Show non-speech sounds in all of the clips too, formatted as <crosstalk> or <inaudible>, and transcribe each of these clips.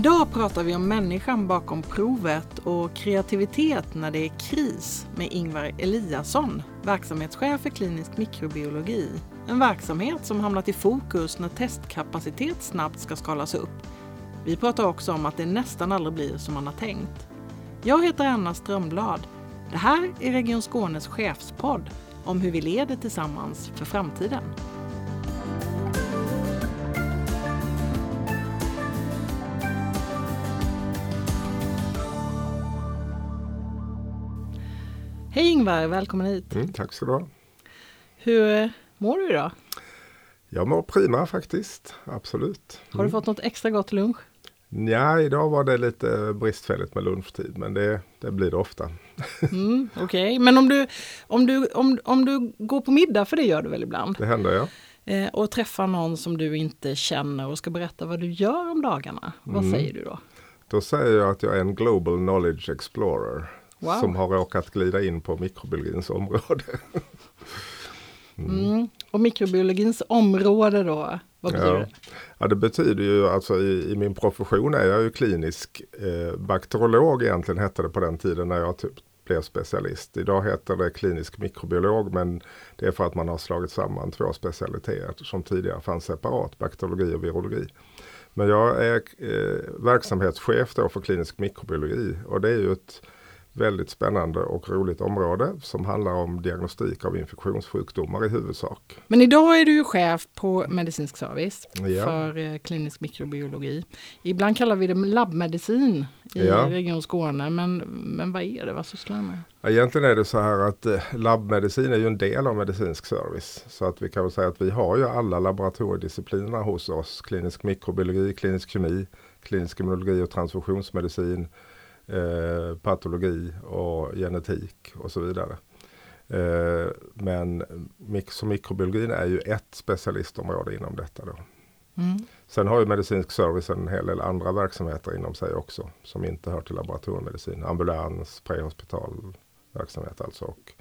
Idag pratar vi om människan bakom provet och kreativitet när det är kris med Ingvar Eliasson, verksamhetschef för klinisk mikrobiologi. En verksamhet som hamnat i fokus när testkapacitet snabbt ska skalas upp. Vi pratar också om att det nästan aldrig blir som man har tänkt. Jag heter Anna Strömblad. Det här är Region Skånes chefspodd om hur vi leder tillsammans för framtiden. Hej Ingvar, välkommen hit. Mm, tack så du ha. Hur mår du idag? Jag mår prima faktiskt, absolut. Har du fått något extra gott lunch? Ja, idag var det lite bristfälligt med lunchtid, men det, det blir det ofta. <laughs> Mm, Okej, okay. men om du, om, du, om, om du går på middag, för det gör du väl ibland? Det händer ja. Eh, och träffar någon som du inte känner och ska berätta vad du gör om dagarna. Vad Mm. säger du då? Då säger jag att jag är en Global Knowledge Explorer. Wow. Som har råkat glida in på mikrobiologins område. Mm. Och mikrobiologins område då? Vad betyder Ja. det? Ja, det betyder ju alltså i, i min profession är jag ju klinisk eh, bakteriolog egentligen hette det på den tiden när jag typ blev specialist. Idag heter det klinisk mikrobiolog men det är för att man har slagit samman två specialiteter som tidigare fanns separat, bakteriologi och virologi. Men jag är eh, verksamhetschef då för klinisk mikrobiologi och det är ju ett väldigt spännande och roligt område som handlar om diagnostik av infektionssjukdomar i huvudsak. Men idag är du ju chef på medicinsk service Ja. för eh, klinisk mikrobiologi. Ibland kallar vi det labbmedicin i Ja. Region Skåne, men, men vad är det? Vad sysslar du med? Egentligen är det så här att eh, labbmedicin är ju en del av medicinsk service. Så att vi kan väl säga att vi har ju alla laboratoriedisciplinerna hos oss. Klinisk mikrobiologi, klinisk kemi, klinisk immunologi och transfusionsmedicin, eh, patologi och genetik och så vidare. Eh, men mik- så mikrobiologin är ju ett specialistområde inom detta. Då. Mm. Sen har ju medicinsk service en hel del andra verksamheter inom sig också som inte hör till laboratoriemedicin. Ambulans, prehospital verksamhet alltså och,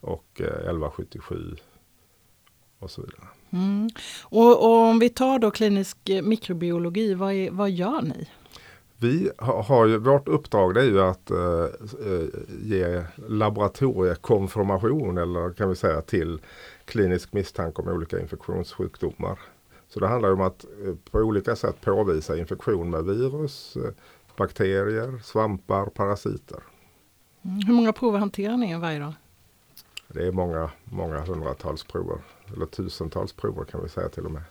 och eh, 1177 och så vidare. Mm. Och, och om vi tar då klinisk eh, mikrobiologi, vad, är, vad gör ni? Vi ha- har ju, vårt uppdrag det är ju att eh, eh, ge laboratoriekonformation eller kan vi säga till klinisk misstanke om olika infektionssjukdomar. Så det handlar om att eh, på olika sätt påvisa infektion med virus, eh, bakterier, svampar, parasiter. Mm. Hur många prover hanterar ni varje dag? Det är många, många hundratals prover. Eller tusentals prover kan vi säga till och med.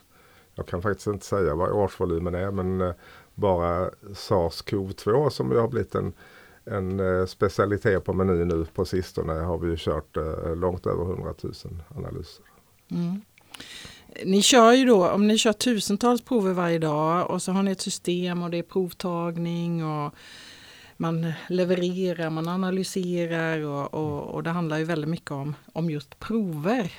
Jag kan faktiskt inte säga vad årsvolymen är men eh, bara SARS-CoV-2 som ju har blivit en, en eh, specialitet på menyn nu på sistone har vi ju kört eh, långt över 100 000 analyser. Mm. Ni kör ju då, om ni kör tusentals prover varje dag och så har ni ett system och det är provtagning och man levererar, man analyserar och, och, och det handlar ju väldigt mycket om, om just prover.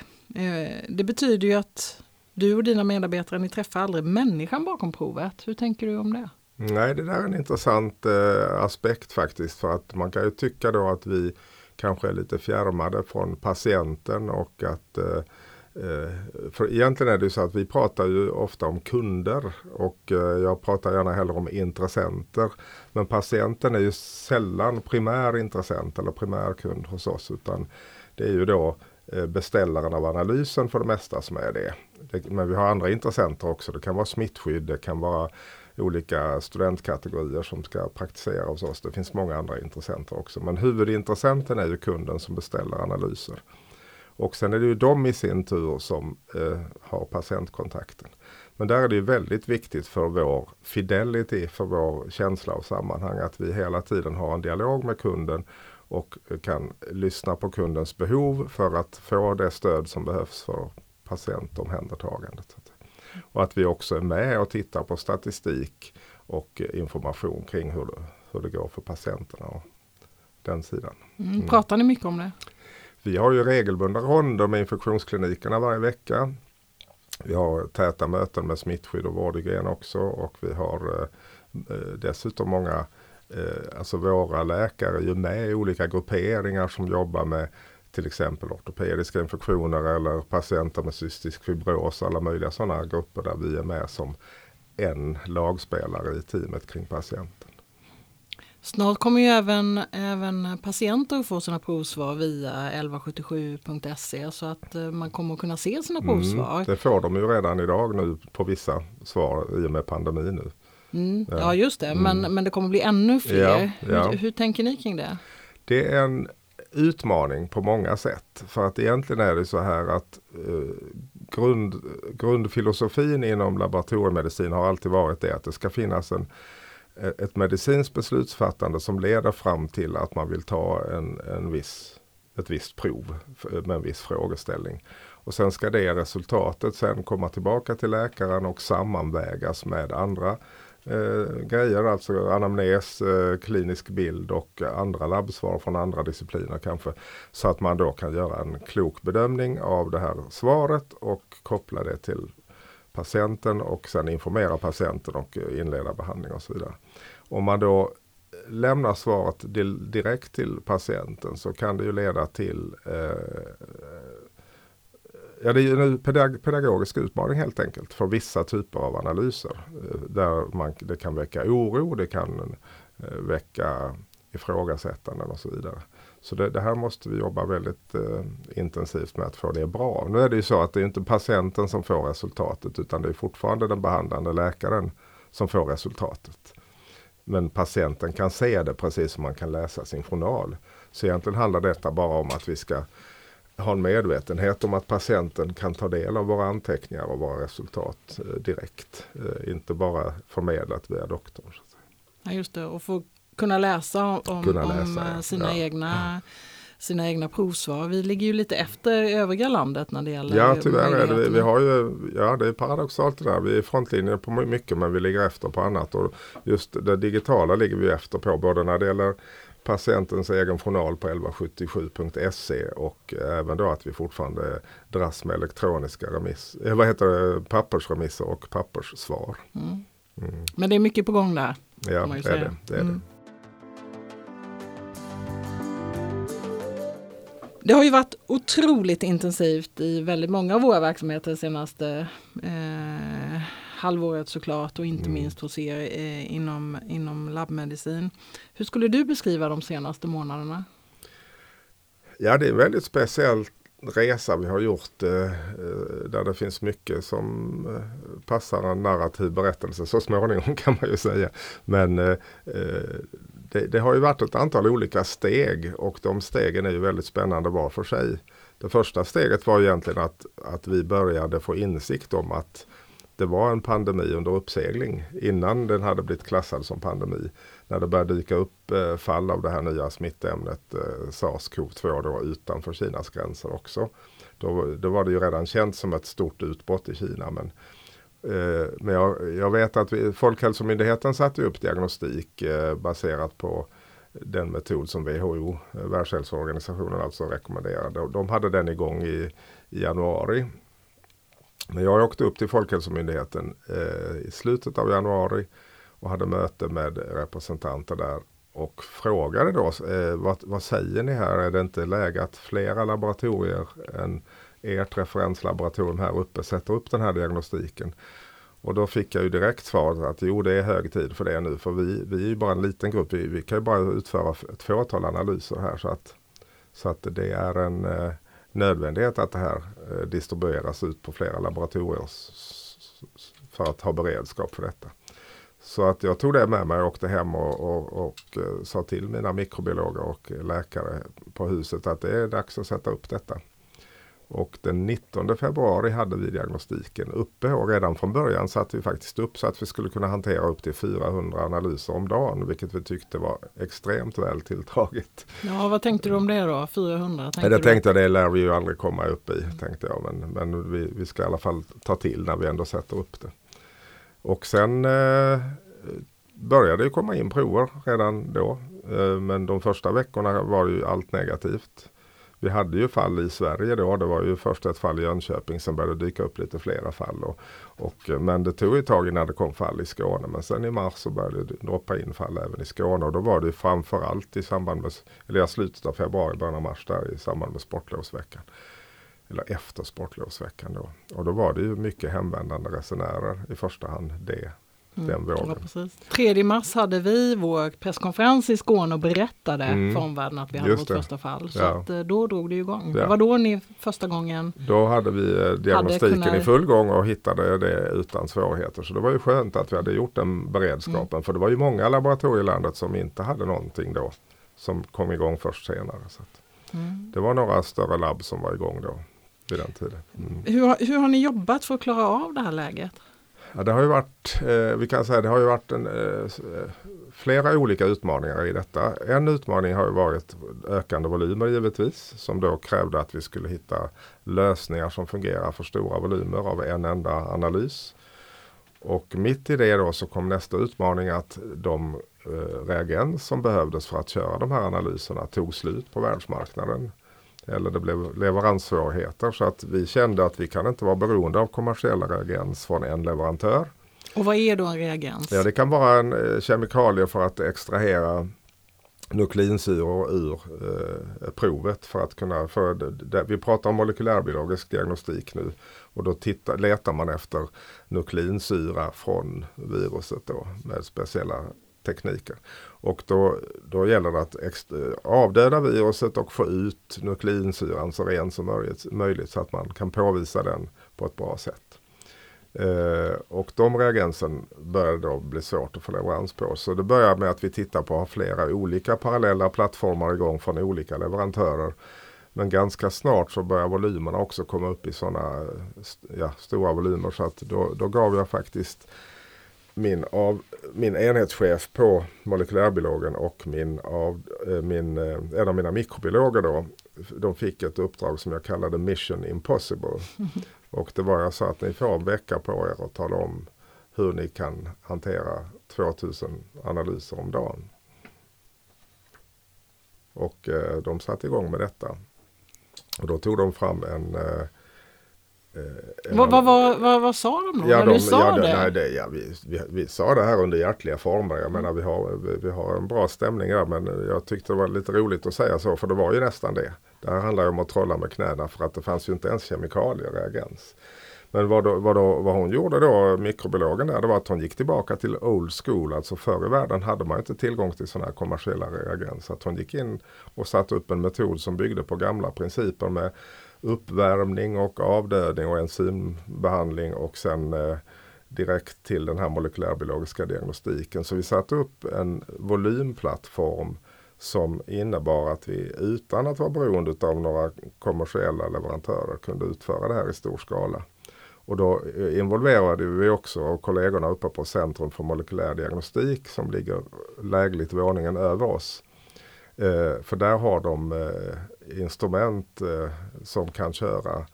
Det betyder ju att du och dina medarbetare, ni träffar aldrig människan bakom provet. Hur tänker du om det? Nej, det där är en intressant eh, aspekt faktiskt. För att man kan ju tycka då att vi kanske är lite fjärmade från patienten och att eh, eh för egentligen är det ju så att vi pratar ju ofta om kunder och eh, jag pratar gärna hellre om intressenter. Men patienten är ju sällan primär intressent eller primär kund hos oss utan det är ju då eh, beställaren av analysen för det mesta som är det det. Men vi har andra intressenter också. Det kan vara smittskydd, det kan vara olika studentkategorier som ska praktisera hos oss. Det finns många andra intressenter också. Men huvudintressenten är ju kunden som beställer analyser. Och sen är det ju de i sin tur som eh, har patientkontakten. Men där är det ju väldigt viktigt för vår fidelity, för vår känsla av sammanhang att vi hela tiden har en dialog med kunden och kan lyssna på kundens behov för att få det stöd som behövs för patientomhändertagandet. Och att vi också är med och tittar på statistik och information kring hur det, hur det går för patienterna och den sidan. Mm. Pratar ni mycket om det? Vi har ju regelbundna ronder med infektionsklinikerna varje vecka. Vi har täta möten med smittskydd och vårdhygien också och vi har eh, dessutom många, eh, alltså våra läkare är ju med i olika grupperingar som jobbar med till exempel ortopediska infektioner eller patienter med cystisk fibros. Alla möjliga sådana grupper där vi är med som en lagspelare i teamet kring patienten. Snart kommer ju även, även patienter få sina provsvar via 1177.se så att eh, man kommer att kunna se sina provsvar. Mm, det får de ju redan idag nu på vissa svar i och med pandemin nu. Mm, ja. ja. just det, men, mm. men det kommer bli ännu fler. Ja, ja. Hur, hur tänker ni kring det? Det är en utmaning på många sätt. För att egentligen är det så här att eh, grund, grundfilosofin inom laboratoriemedicin har alltid varit det att det ska finnas en, eh, ett medicinskt beslutsfattande som leder fram till att man vill ta en, en viss, ett visst prov med en viss frågeställning. Och sen ska det resultatet sen komma tillbaka till läkaren och sammanvägas med andra eh, grejer, alltså anamnes, eh, klinisk bild och andra labbsvar från andra discipliner kanske. Så att man då kan göra en klok bedömning av det här svaret och koppla det till patienten och sen informera patienten och inleda behandling och så vidare. Om man då lämnar svaret direkt till patienten så kan det ju leda till eh, Ja, det är en pedagogisk utmaning helt enkelt för vissa typer av analyser. Eh, där man, det kan väcka oro, det kan eh, väcka ifrågasättanden och så vidare. Så det, det här måste vi jobba väldigt eh, intensivt med att få det bra. Nu är det ju så att det är inte patienten som får resultatet utan det är fortfarande den behandlande läkaren som får resultatet. Men patienten kan se det precis som man kan läsa sin journal. Så egentligen handlar detta bara om att vi ska ha en medvetenhet om att patienten kan ta del av våra anteckningar och våra resultat eh, direkt. Eh, inte bara förmedlat via doktorn. Ja, just det, och få kunna läsa om, kunna läsa, om. Eh, sina, ja. Egna, sina egna provsvar. Vi ligger ju lite efter övriga landet när det gäller Ja tyvärr är det. Vi har ju, ja det är paradoxalt det där. Vi är frontlinjen på mycket men vi ligger efter på annat. Och just det digitala ligger vi efter på både när det gäller patientens egen journal på 1177.se och även då att vi fortfarande dras med elektroniska remiss, eh, vad heter det, pappersremisser och papperssvar. Mm. Mm. Men det är mycket på gång där. Ja, det är det. det, är mm. det. Det har ju varit otroligt intensivt i väldigt många av våra verksamheter de senaste eh, halvåret såklart och inte mm. minst hos er eh, inom, inom labbmedicin. Hur skulle du beskriva de senaste månaderna? Ja det är en väldigt speciell resa vi har gjort eh, eh, där det finns mycket som eh, passar en narrativ berättelse så småningom <laughs> kan man ju säga. Men eh, eh, det, det, har ju varit ett antal olika steg och de stegen är ju väldigt spännande var för sig. Det första steget var egentligen att, att vi började få insikt om att det var en pandemi under uppsegling innan den hade blivit klassad som pandemi. När det började dyka upp eh, fall av det här nya smittämnet eh, SARS-CoV-2 då, utanför Kinas gränser också. Då, då, var det ju redan känt som ett stort utbrott i Kina. Men, eh, men jag, jag, vet att vi, Folkhälsomyndigheten satte upp diagnostik eh, baserat på den metod som WHO, eh, Världshälsoorganisationen, alltså rekommenderade. De hade den igång i, i januari när jag åkte upp till Folkhälsomyndigheten eh, i slutet av januari och hade möte med representanter där och frågade då eh, vad, vad, säger ni här? Är det inte läge att flera laboratorier än ert referenslaboratorium här uppe sätter upp den här diagnostiken? Och då fick jag ju direkt svaret att jo det är hög tid för det nu för vi, vi är ju bara en liten grupp. Vi, vi kan ju bara utföra ett fåtal analyser här så att, så att det är en eh, nödvändighet att det här eh, distribueras ut på flera laboratorier för att ha beredskap för detta. Så att jag tog det med mig och åkte hem och, och, och, eh, sa till mina mikrobiologer och läkare på huset att det är dags att sätta upp detta. Och den 19 februari hade vi diagnostiken uppe och redan från början satte vi faktiskt upp så att vi skulle kunna hantera upp till 400 analyser om dagen. Vilket vi tyckte var extremt väl tilltaget. Ja, vad tänkte du om det då? 400? Tänkte det tänkte jag, det lär vi ju aldrig komma upp i. tänkte jag. Men, men vi, vi ska i alla fall ta till när vi ändå sätter upp det. Och sen eh, började det komma in prover redan då. Eh, men de första veckorna var ju allt negativt. Vi hade ju fall i Sverige då. Det var ju först ett fall i Jönköping. Sen började det dyka upp lite flera fall. Och, och, eh, men det tog ett tag innan det kom fall i Skåne. Men sen i mars så började det droppa in fall även i Skåne. Och då var det framförallt i samband med, eller i slutet av februari, början av mars där i samband med sportlovsveckan. Eller efter sportlovsveckan då. Och då var det ju mycket hemvändande resenärer. I första hand det mm. Ja, 3 mars hade vi vår presskonferens i Skåne och berättade mm. för omvärlden att vi hade vårt första fall. Så ja. att, eh, då drog det igång. Ja. Det var då ni första gången Då hade vi eh, diagnostiken kunnat... i full gång och hittade det utan svårigheter. Så det var ju skönt att vi hade gjort den beredskapen. Mm. För det var ju många laboratorier i landet som inte hade någonting då. Som kom igång först senare. Så mm. Det var några större labb som var igång då vid den tiden. Mm. Hur, hur har ni jobbat för att klara av det här läget? Ja, det har ju varit, eh, vi kan säga det har ju varit en, eh, eh, flera olika utmaningar i detta. En utmaning har ju varit ökande volymer givetvis som då krävde att vi skulle hitta lösningar som fungerar för stora volymer av en enda analys. Och mitt i det då så kom nästa utmaning att de eh, reagens som behövdes för att köra de här analyserna tog slut på världsmarknaden eller det blev leveranssvårigheter så att vi kände att vi kan inte vara beroende av kommersiella reagens från en leverantör. Och vad är då en reagens? Ja, det kan vara en eh, kemikalie för att extrahera nukleinsyror ur eh, provet för att kunna, för det, vi pratar om molekylärbiologisk diagnostik nu och då tittar, letar man efter nukleinsyra från viruset då med speciella tekniker. Och då, då gäller det att avdöda viruset och få ut nukleinsyran så ren som möjligt, möjligt så att man kan påvisa den på ett bra sätt. Eh, och de reagensen började då bli svårt att få leverans på. Så det började med att vi tittar på att ha flera olika parallella plattformar igång från olika leverantörer. Men ganska snart så börjar volymerna också komma upp i sådana ja, stora volymer så att då, då gav jag faktiskt min, av, min enhetschef på molekylärbiologen och min, av, eh, min, eh, en av mina mikrobiologer då, de fick ett uppdrag som jag kallade Mission Impossible. Och det var jag sa att ni får en vecka på er att tala om hur ni kan hantera 2000 analyser om dagen. Och eh, de satte igång med detta. Och då tog de fram en eh, Eh, vad, vad, vad, vad, sa de då? Ja, de, sa ja, det? Nej, det ja, vi, vi, vi, sa det här under hjärtliga former. Jag menar vi har, vi, vi, har en bra stämning där men jag tyckte det var lite roligt att säga så för det var ju nästan det. Det här handlar ju om att trolla med knäna för att det fanns ju inte ens kemikalier reagens. Men vad, då, vad, då, vad hon gjorde då, mikrobiologen där, det var att hon gick tillbaka till old school. Alltså förr i världen hade man inte tillgång till sådana här kommersiella reagens. Att hon gick in och satte upp en metod som byggde på gamla principer med uppvärmning och avdödning och enzymbehandling och sen eh, direkt till den här molekylärbiologiska diagnostiken. Så vi satte upp en volymplattform som innebar att vi utan att vara beroende av några kommersiella leverantörer kunde utföra det här i stor skala. Och då eh, involverade vi också kollegorna uppe på Centrum för molekylär diagnostik som ligger lägligt våningen över oss. Eh, för där har de eh, instrument eh, som kan köra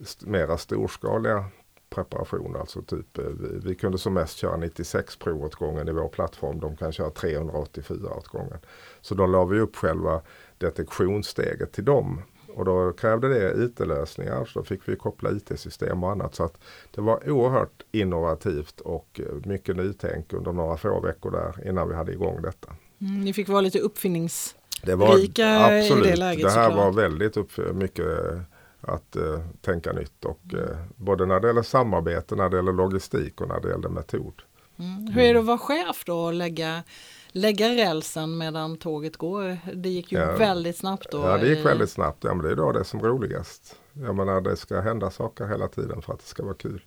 st mera storskaliga preparationer. Alltså typ, eh, vi, vi, kunde som mest köra 96 prov åt gången i vår plattform. De kan köra 384 åt gången. Så då la vi upp själva detektionssteget till dem. Och då krävde det IT-lösningar så då fick vi koppla IT-system och annat. Så att det var oerhört innovativt och eh, mycket nytänk under några få veckor där innan vi hade igång detta. Mm, ni fick vara lite uppfinnings det var rika absolut, i det läget. Det här såklart. var väldigt upp, mycket att uh, tänka nytt och uh, både när det gäller samarbete, när det gäller logistik och när det gäller metod. Mm. Hur är det att vara chef då och lägga, lägga rälsen medan tåget går? Det gick ju ja, väldigt snabbt då. Ja det gick väldigt snabbt, ja, men det är då det som är roligast. Jag menar det ska hända saker hela tiden för att det ska vara kul.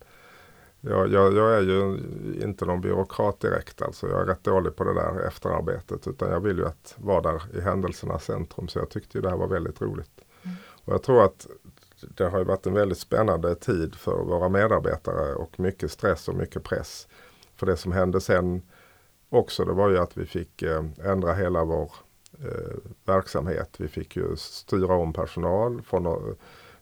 Jag, jag, jag, är ju inte någon byråkrat direkt alltså. Jag är rätt dålig på det där efterarbetet. Utan jag vill ju att vara där i händelsernas centrum. Så jag tyckte det här var väldigt roligt. Mm. Och jag tror att det har varit en väldigt spännande tid för våra medarbetare och mycket stress och mycket press. För det som hände sen också det var ju att vi fick eh, ändra hela vår eh, verksamhet. Vi fick ju styra om personal från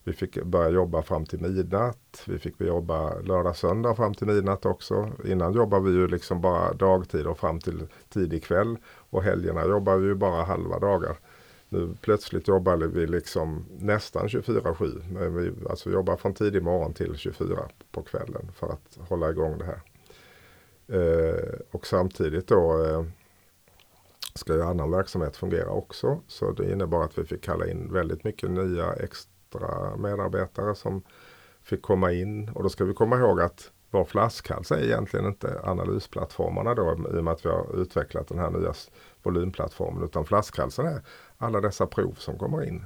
vi fick börja jobba fram till midnatt. Vi fick jobba lördag söndag fram till midnatt också. Innan jobbade vi ju liksom bara dagtid och fram till tidig kväll. Och helgerna jobbade vi ju bara halva dagar. Nu plötsligt jobbar vi liksom nästan 24-7. Men vi alltså jobbar från tidig morgon till 24 på kvällen för att hålla igång det här. Eh, och samtidigt då eh, ska ju annan verksamhet fungera också. Så det innebar att vi fick kalla in väldigt mycket nya extra medarbetare som fick komma in. Och då ska vi komma ihåg att vår flaskhals är egentligen inte analysplattformarna då i och med att vi har utvecklat den här nya volymplattformen. Utan flaskhalsen är alla dessa prov som kommer in.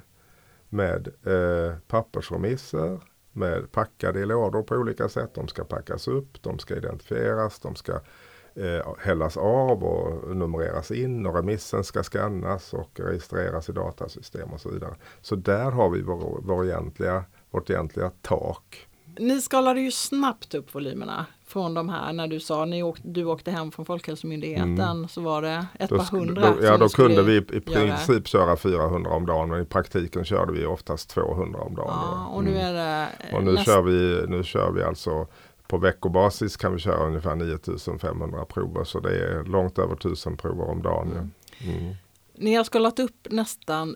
Med eh, pappersremisser, med packade i lådor på olika sätt. De ska packas upp, de ska identifieras, de ska eh, hällas av och numreras in och remissen ska skannas och registreras i datasystem och så vidare. Så där har vi vår, vår egentliga, vårt egentliga tak. Ni skalade ju snabbt upp volymerna från de här när du sa ni åkte, du åkte hem från Folkhälsomyndigheten mm. så var det ett då, par hundra. Då, ja då kunde vi i princip göra. köra 400 om dagen men i praktiken körde vi oftast 200 om dagen. Ja, och nu mm. är det och nu, näst... kör vi, nu kör vi alltså på veckobasis kan vi köra ungefär 9500 prover så det är långt över 1000 prover om dagen. Mm. Mm. Ni har skalat upp nästan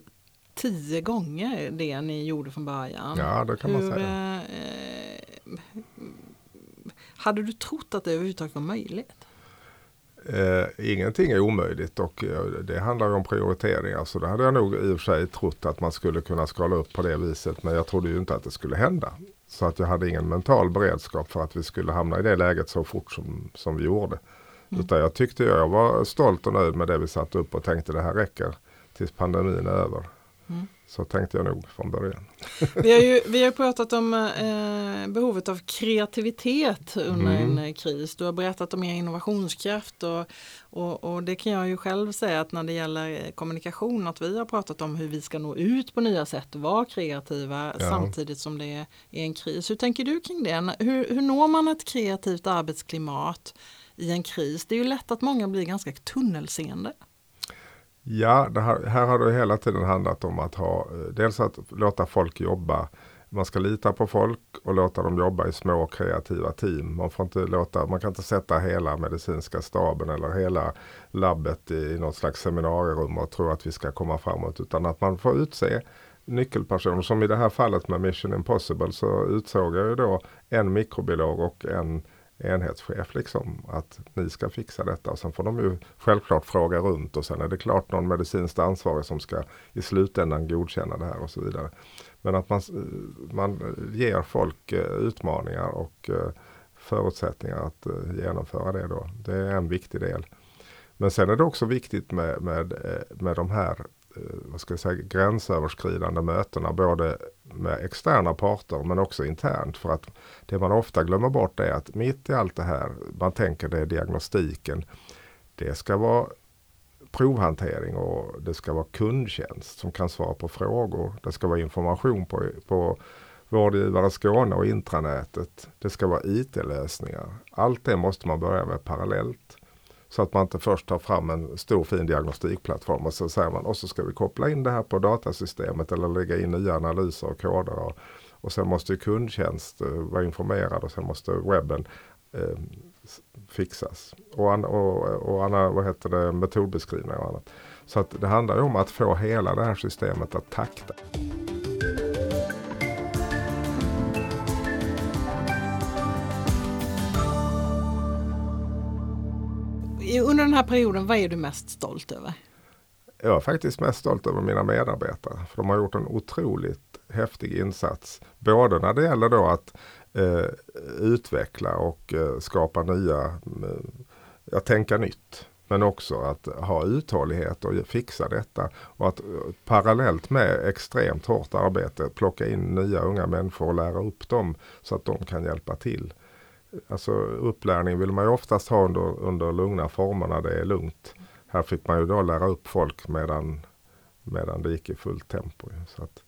tio gånger det ni gjorde från början. Ja, det kan Hur, man säga. Eh, hade du trott att det överhuvudtaget var möjligt? Eh, ingenting är omöjligt och eh, det handlar om prioriteringar. Så det hade jag nog i och för sig trott att man skulle kunna skala upp på det viset. Men jag trodde ju inte att det skulle hända. Så att jag hade ingen mental beredskap för att vi skulle hamna i det läget så fort som, som vi gjorde. Mm. Utan jag tyckte jag var stolt och nöjd med det vi satte upp och tänkte det här räcker tills pandemin är över. Mm. Så tänkte jag nog från början. Vi har ju vi har pratat om eh, behovet av kreativitet under mm. en kris. Du har berättat om er innovationskraft och, och, och, det kan jag ju själv säga att när det gäller kommunikation att vi har pratat om hur vi ska nå ut på nya sätt vara kreativa ja. samtidigt som det är en kris. Hur tänker du kring det? Hur, hur når man ett kreativt arbetsklimat i en kris? Det är ju lätt att många blir ganska tunnelseende. Ja, här, här, har det hela tiden handlat om att ha eh, dels att låta folk jobba. Man ska lita på folk och låta dem jobba i små kreativa team. Man, får inte låta, man kan inte sätta hela medicinska staben eller hela labbet i något slags seminarierum och tro att vi ska komma framåt. Utan att man får utse nyckelpersoner. Som i det här fallet med Mission Impossible så utsåg jag ju då en mikrobiolog och en enhetschef liksom att ni ska fixa detta. Och sen får de ju självklart fråga runt och sen är det klart någon medicinskt ansvarig som ska i slutändan godkänna det här och så vidare. Men att man, eh, man ger folk eh, utmaningar och eh, förutsättningar att genomföra det då. Det är en viktig del. Men sen är det också viktigt med, med, med de här vad ska jag säga, gränsöverskridande mötena både med externa parter men också internt. För att det man ofta glömmer bort är att mitt i allt det här, man tänker det är diagnostiken. Det ska vara provhantering och det ska vara kundtjänst som kan svara på frågor. Det ska vara information på, på Vårdgivare Skåne och intranätet. Det ska vara IT-lösningar. Allt det måste man börja med parallellt. Så att man inte först tar fram en stor fin diagnostikplattform och så säger man och så ska vi koppla in det här på datasystemet eller lägga in nya analyser och koder. Och, och sen måste kundtjänst uh, vara informerad och sen måste webben uh, fixas. Och, an, och, och anna, vad heter det, metodbeskrivningar och annat. Så att det handlar ju om att få hela det här systemet att takta. Under den här perioden, vad är du mest stolt över? Jag är faktiskt mest stolt över mina medarbetare. För de har gjort en otroligt häftig insats. Både när det gäller då att eh, utveckla och eh, skapa nya, eh, ja, tänka nytt. Men också att ha uthållighet och fixa detta. Och att eh, parallellt med extremt hårt arbete plocka in nya unga människor och lära upp dem så att de kan hjälpa till. Alltså upplärning vill man ju oftast ha under, under lugna former när det är lugnt. Här fick man ju då lära upp folk medan, medan det gick i fullt tempo. Så att,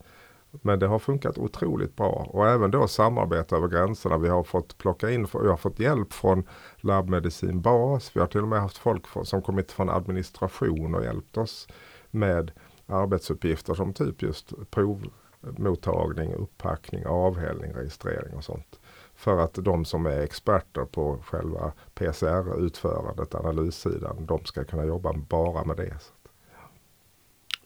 men det har funkat otroligt bra och även då samarbete över gränserna. Vi har fått plocka in, vi har fått hjälp från labbmedicin bas. Vi har till och med haft folk som kommit från administration och hjälpt oss med arbetsuppgifter som typ just provmottagning, upppackning, avhällning, registrering och sånt. För att de som är experter på själva PCR-utförandet, analyssidan, de ska kunna jobba bara med det.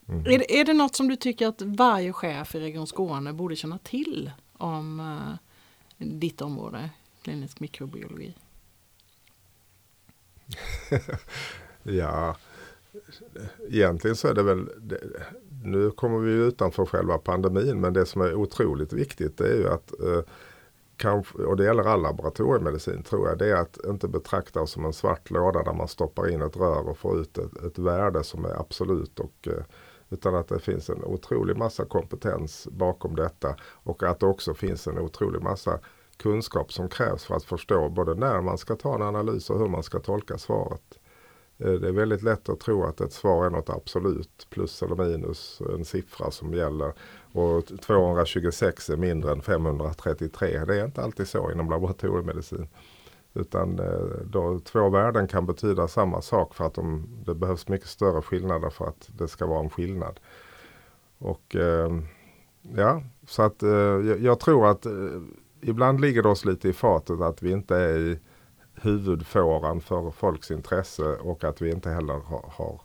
Mm. Är, det, är det något som du tycker att varje chef i Region Skåne borde känna till om uh, ditt område, klinisk mikrobiologi? <laughs> ja, egentligen så är det väl, det, nu kommer vi utanför själva pandemin, men det som är otroligt viktigt det är ju att uh, kanske, och det gäller all laboratoriemedicin tror jag, det är att inte betrakta oss som en svart låda där man stoppar in ett rör och får ut ett, ett värde som är absolut. Och, eh, utan att det finns en otrolig massa kompetens bakom detta och att det också finns en otrolig massa kunskap som krävs för att förstå både när man ska ta en analys och hur man ska tolka svaret. Eh, det är väldigt lätt att tro att ett svar är något absolut, plus eller minus, en siffra som gäller. Och 226 är mindre än 533. Det är inte alltid så inom laboratoriemedicin. Utan eh, då, två värden kan betyda samma sak för att de, det behövs mycket större skillnader för att det ska vara en skillnad. Och eh, ja, så att jag, jag, tror att ibland ligger det oss lite i fatet att vi inte är i huvudfåran för folks intresse och att vi inte heller har, har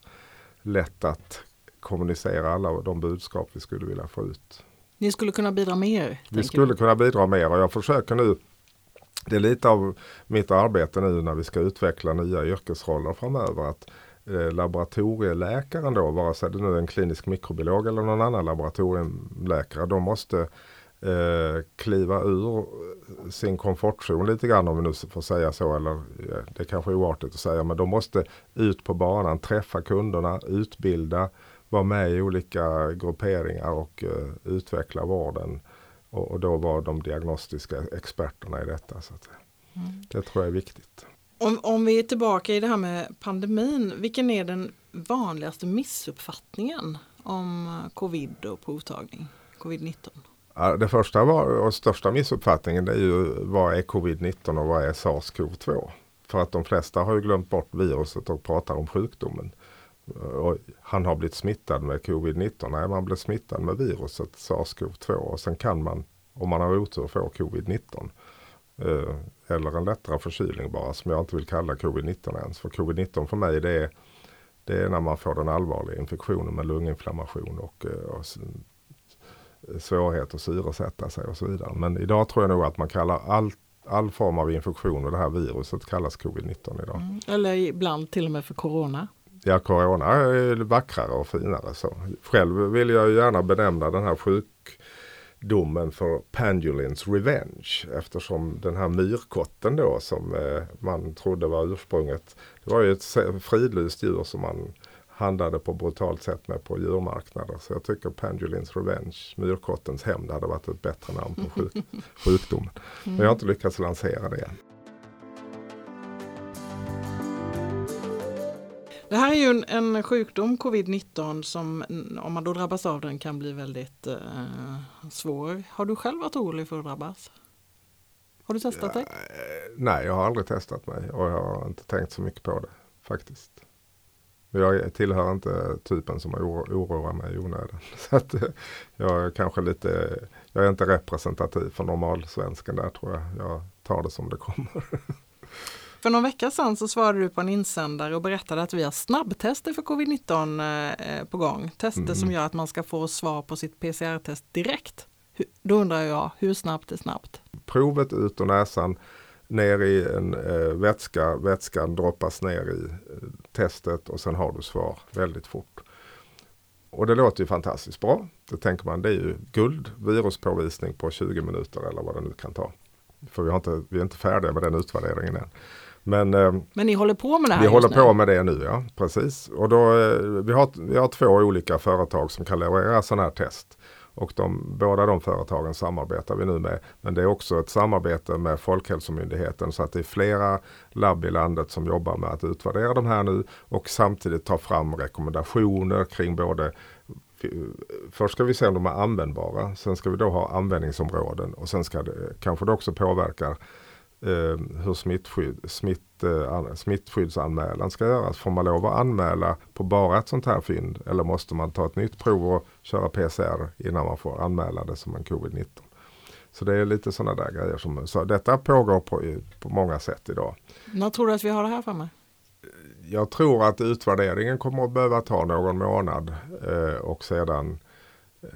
lätt att kommunicera alla de budskap vi skulle vilja få ut. Ni skulle kunna bidra mer? Vi skulle du? kunna bidra mer och jag försöker nu det är lite av mitt arbete nu när vi ska utveckla nya yrkesroller framöver. Att eh, laboratorieläkaren då, vare sig det nu är en klinisk mikrobiolog eller någon annan laboratorieläkare, de måste eh, kliva ur sin komfortzon lite grann om vi nu får säga så. Eller det kanske är oartigt att säga men de måste ut på banan, träffa kunderna, utbilda, vara med i olika grupperingar och uh, utveckla vården. Och, och, då vara de diagnostiska experterna i detta. Så att, mm. Det tror jag är viktigt. Om, om vi är tillbaka i det här med pandemin, vilken är den vanligaste missuppfattningen om eh, covid och provtagning, covid-19? Det första var, och största missuppfattningen det är ju vad är covid-19 och vad är sars-cov-2? För att de flesta har ju glömt bort viruset och pratar om sjukdomen. Eh, och han har blivit smittad med covid-19. Nej, man blir smittad med viruset sars-cov-2 och sen kan man, om man har otur, få covid-19. Eh, eller en lättare förkylning bara som jag inte vill kalla covid-19 ens. För covid-19 för mig det är, det är när man får den allvarliga infektionen med lunginflammation och, eh, och svårighet att syresätta sig och så vidare. Men idag tror jag nog att man kallar all, all form av infektion med det här viruset kallas covid-19 idag. Mm, eller ibland till och med för corona. Ja, corona är vackrare och finare. Så. Själv vill jag gärna benämna den här sjukdomen för Pandulins Revenge. Eftersom den här myrkotten då som eh, man trodde var ursprunget. Det var ju ett fridlyst djur som man handlade på brutalt sätt med på djurmarknader. Så jag tycker Pendulins Revenge, myrkottens hämnd, hade varit ett bättre namn på sjuk <laughs> sjukdomen. Men jag har inte lyckats lansera det än. Det här är ju en, en sjukdom, covid-19, som om man då drabbas av den kan bli väldigt eh, svår. Har du själv varit orolig för att drabbas? Har du testat ja, dig? Eh, nej, jag har aldrig testat mig och jag har inte tänkt så mycket på det faktiskt. Jag tillhör inte typen som oroar mig i onödan. <laughs> Så att eh, jag är kanske lite, jag är inte representativ för normalsvensken där tror jag. Jag tar det som det kommer. <laughs> För någon vecka sedan så svarade du på en insändare och berättade att vi har snabbtester för covid-19 eh, på gång. Tester mm. som gör att man ska få svar på sitt PCR-test direkt. Då undrar jag, hur snabbt är snabbt? Provet ut ur näsan ner i en eh, vätska. Vätskan droppas ner i eh, testet och sen har du svar väldigt fort. Och det låter ju fantastiskt bra. Då tänker man det är ju guld, viruspåvisning på 20 minuter eller vad det nu kan ta. För vi, har inte, vi är inte färdiga med den utvärderingen än. Men, eh, Men ni håller på med det här Vi håller nu. på med det nu, ja. Precis. Och då, eh, vi, har, vi har två olika företag som kan leverera sådana här test. Och de, båda de företagen samarbetar vi nu med. Men det är också ett samarbete med Folkhälsomyndigheten så att det är flera labb i landet som jobbar med att utvärdera de här nu och samtidigt ta fram rekommendationer kring både eh, Först ska vi se om de är användbara. Sen ska vi då ha användningsområden och sen ska det kanske det också påverkar eh, hur smittskydd, smitt, eh, smittskyddsanmälan ska göras. Får man lov att anmäla på bara ett sånt här fynd eller måste man ta ett nytt prov och köra PCR innan man får anmäla det som en covid-19. Så det är lite sådana där grejer. Som, så detta pågår på, på många sätt idag. När tror du att vi har det här framme? Jag tror att utvärderingen kommer att behöva ta någon månad eh, och sedan eh,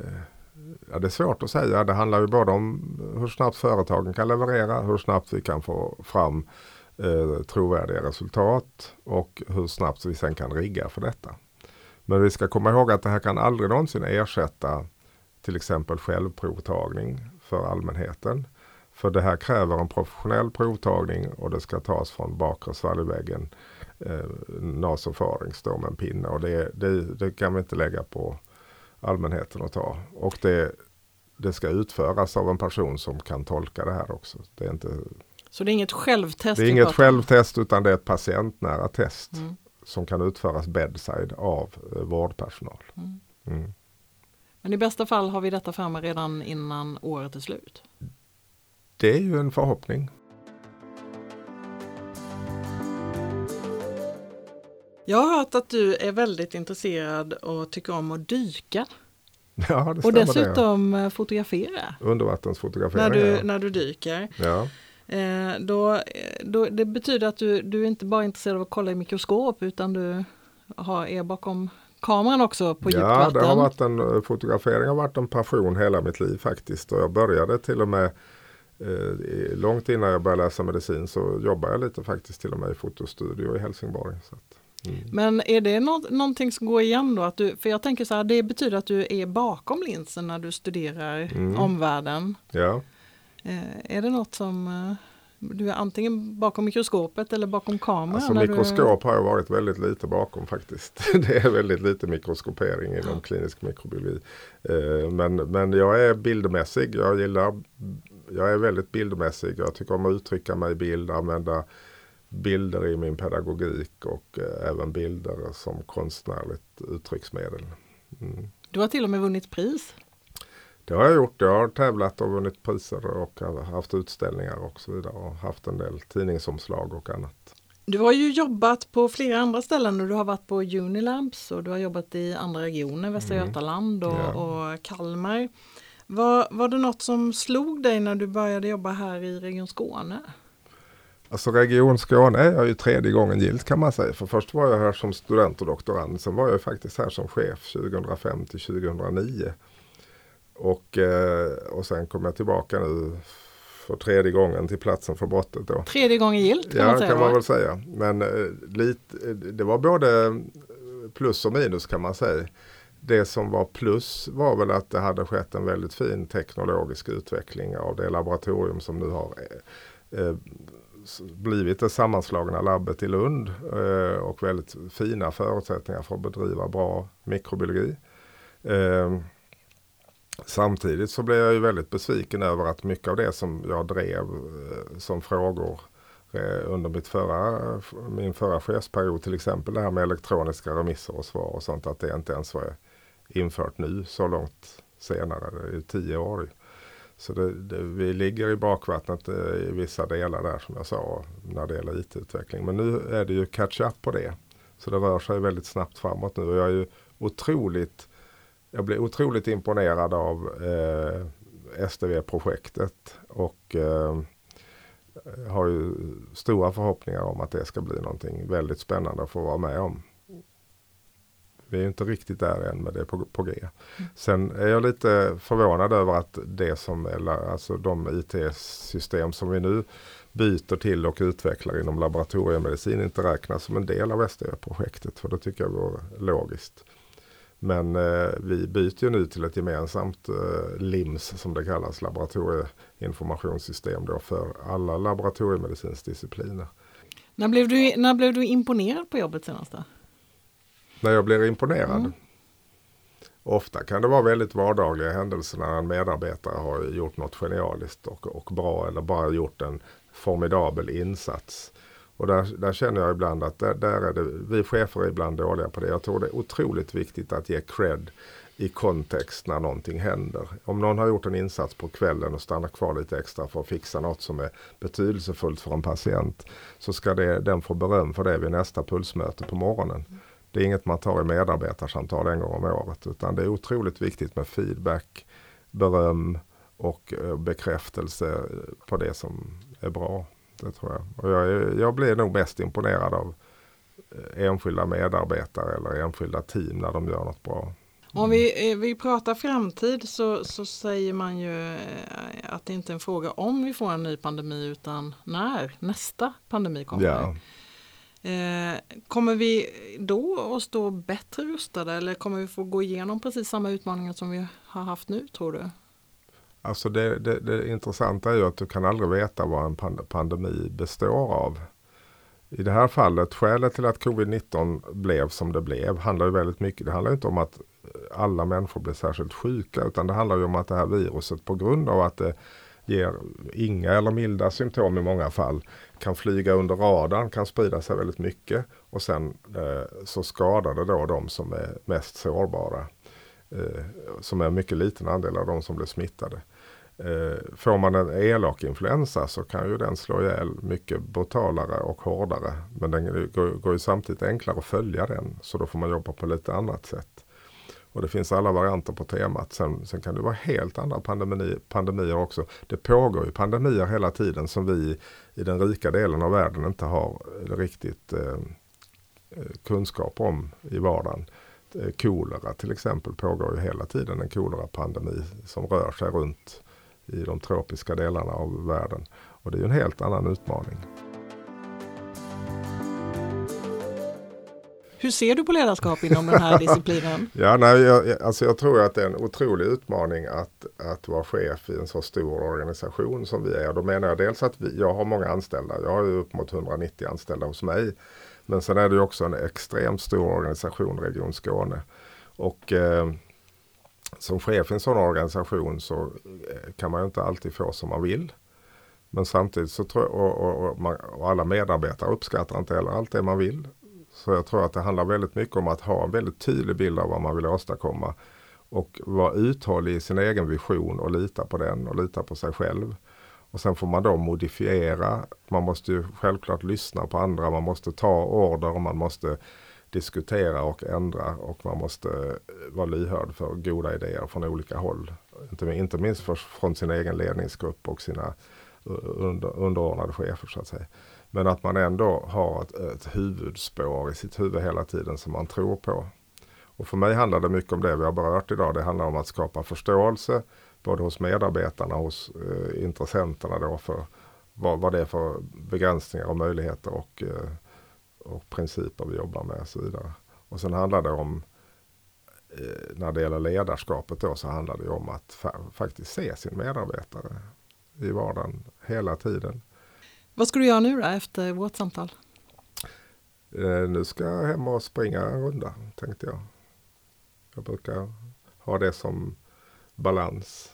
Ja, det är svårt att säga. Det handlar ju både om hur snabbt företagen kan leverera, hur snabbt vi kan få fram eh, trovärdiga resultat och hur snabbt vi sen kan rigga för detta. Men vi ska komma ihåg att det här kan aldrig någonsin ersätta till exempel självprovtagning för allmänheten. För det här kräver en professionell provtagning och det ska tas från bakre svalgväggen eh, nasofarings då med en pinne. Och det, det, det, kan vi inte lägga på allmänheten att ta. Och det, det ska utföras av en person som kan tolka det här också. Det är inte, så det är inget självtest? Det är inget självtest utan det är ett patientnära test. Mm. Som kan utföras bedside av eh, vårdpersonal. Mm. Mm. Men i bästa fall har vi detta framme redan innan året är slut? Det är ju en förhoppning. Jag har hört att du är väldigt intresserad och tycker om att dyka. <laughs> Ja, det och dessutom det. Eh, fotografera. Undervattensfotografera. När du, när du dyker. Ja. Eh, då, då, det betyder att du, du är inte bara är intresserad av att kolla i mikroskop utan du har, är bakom kameran också på djupvatten. Ja, det har varit en, eh, fotografering har varit en passion hela mitt liv faktiskt. Och jag började till och med eh, långt innan jag började läsa medicin så jobbade jag lite faktiskt till och med i fotostudio i Helsingborg. Så att, mm. Men är det något, någonting som går igen då? Att du, för jag tänker så här, det betyder att du är bakom linsen när du studerar mm. omvärlden. Ja. Eh, är det något som eh, du är antingen bakom mikroskopet eller bakom kameran? Alltså mikroskop du... har jag varit väldigt lite bakom faktiskt. <laughs> Det är väldigt lite mikroskopering inom ja. klinisk mikrobiologi. Eh, men, men jag är bildmässig. Jag gillar jag är väldigt bildmässig. Jag tycker om att uttrycka mig i bild, använda bilder i min pedagogik och även bilder som konstnärligt uttrycksmedel. Mm. Du har till och med vunnit pris. Det har jag gjort. Jag har tävlat och vunnit priser och haft utställningar och så vidare och haft en del tidningsomslag och annat. Du har ju jobbat på flera andra ställen och du har varit på Unilabs och du har jobbat i andra regioner, Västra mm. Götaland och, ja. och Kalmar. Var, var det något som slog dig när du började jobba här i Region Skåne? Alltså Region Skåne är jag ju tredje gången gilt kan man säga. För först var jag här som student och doktorand. Sen var jag faktiskt här som chef 2005 till 2009. Och, eh, och sen kom jag tillbaka nu för tredje gången till platsen för brottet. Då. Tredje gången gilt kan ja, man säga? Kan man väl säga. Men eh, lite, det var både plus och minus kan man säga. Det som var plus var väl att det hade skett en väldigt fin teknologisk utveckling av det laboratorium som nu har eh, blivit det sammanslagna labbet i Lund och väldigt fina förutsättningar för att bedriva bra mikrobiologi. Samtidigt så blev jag ju väldigt besviken över att mycket av det som jag drev eh, som frågor eh, under mitt förra, min förra chefsperiod, till exempel det här med elektroniska remisser och svar och sånt, att det inte ens var infört nu så långt senare, det är tio år. Så det, det, vi ligger i bakvattnet eh, i vissa delar där som jag sa när det gäller IT-utveckling. Men nu är det ju catch up på det. Så det rör sig väldigt snabbt framåt nu och jag är ju otroligt jag blev otroligt imponerad av eh, STV-projektet och eh, har ju stora förhoppningar om att det ska bli någonting väldigt spännande att få vara med om. Vi är inte riktigt där än men det är på, på G. Sen är jag lite förvånad över att det som, eller alltså de IT-system som vi nu byter till och utvecklar inom laboratoriemedicin inte räknas som en del av STV-projektet. För det tycker jag vore logiskt. Men eh, vi byter ju nu till ett gemensamt eh, LIMS som det kallas, laboratorieinformationssystem då för alla laboratoriemedicinsdiscipliner. När blev, du, när blev du imponerad på jobbet senast? Då? När jag blir imponerad? Mm. Ofta kan det vara väldigt vardagliga händelser när en medarbetare har gjort något genialiskt och, och bra eller bara gjort en formidabel insats. Och där, där, känner jag ibland att där, där, är det, vi chefer är ibland dåliga på det. Jag tror det är otroligt viktigt att ge cred i kontext när någonting händer. Om någon har gjort en insats på kvällen och stannar kvar lite extra för att fixa något som är betydelsefullt för en patient. Så ska det, den få beröm för det vid nästa pulsmöte på morgonen. Det är inget man tar i medarbetarsamtal en gång om året. Utan det är otroligt viktigt med feedback, beröm och eh, bekräftelse på det som är bra. Det tror jag. Och jag, jag blir nog mest imponerad av eh, enskilda medarbetare eller enskilda team när de gör något bra. Om vi, eh, vi pratar framtid så, så säger man ju eh, att det inte är en fråga om vi får en ny pandemi utan när nästa pandemi kommer. Ja. kommer vi då att stå bättre rustade eller kommer vi få gå igenom precis samma utmaningar som vi har haft nu tror du? Alltså det, det, det intressanta är ju att du kan aldrig veta vad en pandemi består av. I det här fallet, skälet till att covid-19 blev som det blev handlar ju väldigt mycket. Det handlar inte om att alla människor blir särskilt sjuka utan det handlar ju om att det här viruset på grund av att det ger inga eller milda symptom i många fall kan flyga under radarn, kan sprida sig väldigt mycket och sen eh, så skadar det då de som är mest sårbara. Eh, som är en mycket liten andel av de som blir smittade. Eh, får man en elak influensa så kan ju den slå ihjäl mycket brutalare och hårdare. Men den går, går ju samtidigt enklare att följa den. Så då får man jobba på lite annat sätt. Och det finns alla varianter på temat. Sen, sen kan det vara helt andra pandemier, pandemier också. Det pågår ju pandemier hela tiden som vi i den rika delen av världen inte har riktigt eh, eh kunskap om i vardagen. Eh, kolera till exempel pågår ju hela tiden en kolerapandemi som rör sig runt i de tropiska delarna av världen. Och det är en helt annan utmaning. Hur ser du på ledarskap inom den här <laughs> disciplinen? ja, nej, jag, alltså jag tror att det är en otrolig utmaning att, att vara chef i en så stor organisation som vi är. Då menar jag dels att vi, jag har många anställda. Jag har ju upp mot 190 anställda hos mig. Men sen är det också en extremt stor organisation, Region Skåne. Och eh, som chef i en sån organisation så eh, kan man inte alltid få som man vill. Men samtidigt så tror jag, och, och, och, man, och, alla medarbetare uppskattar inte heller allt det man vill. Så jag tror att det handlar väldigt mycket om att ha en väldigt tydlig bild av vad man vill åstadkomma. Och vara uthållig i sin egen vision och lita på den och lita på sig själv. Och sen får man då modifiera. Man måste ju självklart lyssna på andra. Man måste ta order och man måste diskutera och ändra och man måste eh, vara lyhörd för goda idéer från olika håll. Inte, minst för, från sin egen ledningsgrupp och sina under, underordnade chefer så att säga. Men att man ändå har ett, ett huvudspår i sitt huvud hela tiden som man tror på. Och för mig handlar det mycket om det vi har berört idag. Det handlar om att skapa förståelse både hos medarbetarna och hos eh, intressenterna då för vad, vad det är för begränsningar och möjligheter och eh, och principer vi jobbar med och så vidare. Och sen handlar det om eh, när det gäller ledarskapet då så handlar det om att fa faktiskt se sin medarbetare i vardagen hela tiden. Vad ska du göra nu då efter vårt samtal? Eh, nu ska jag hem och springa en runda tänkte jag. Jag brukar ha det som balans.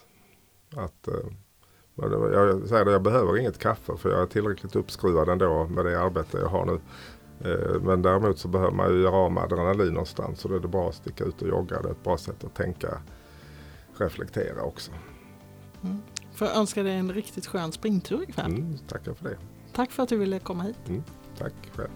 Att, eh, jag säger det, jag behöver inget kaffe för jag är tillräckligt uppskruvad ändå med det arbete jag har nu. Eh, men däremot så behöver man ju göra av med adrenalin någonstans. Så då är det bra att sticka ut och jogga. Det är ett bra sätt att tänka, reflektera också. Mm. Får jag önska dig en riktigt skön springtur ikväll. Mm, tackar för det. Tack för att du ville komma hit. Mm, tack själv.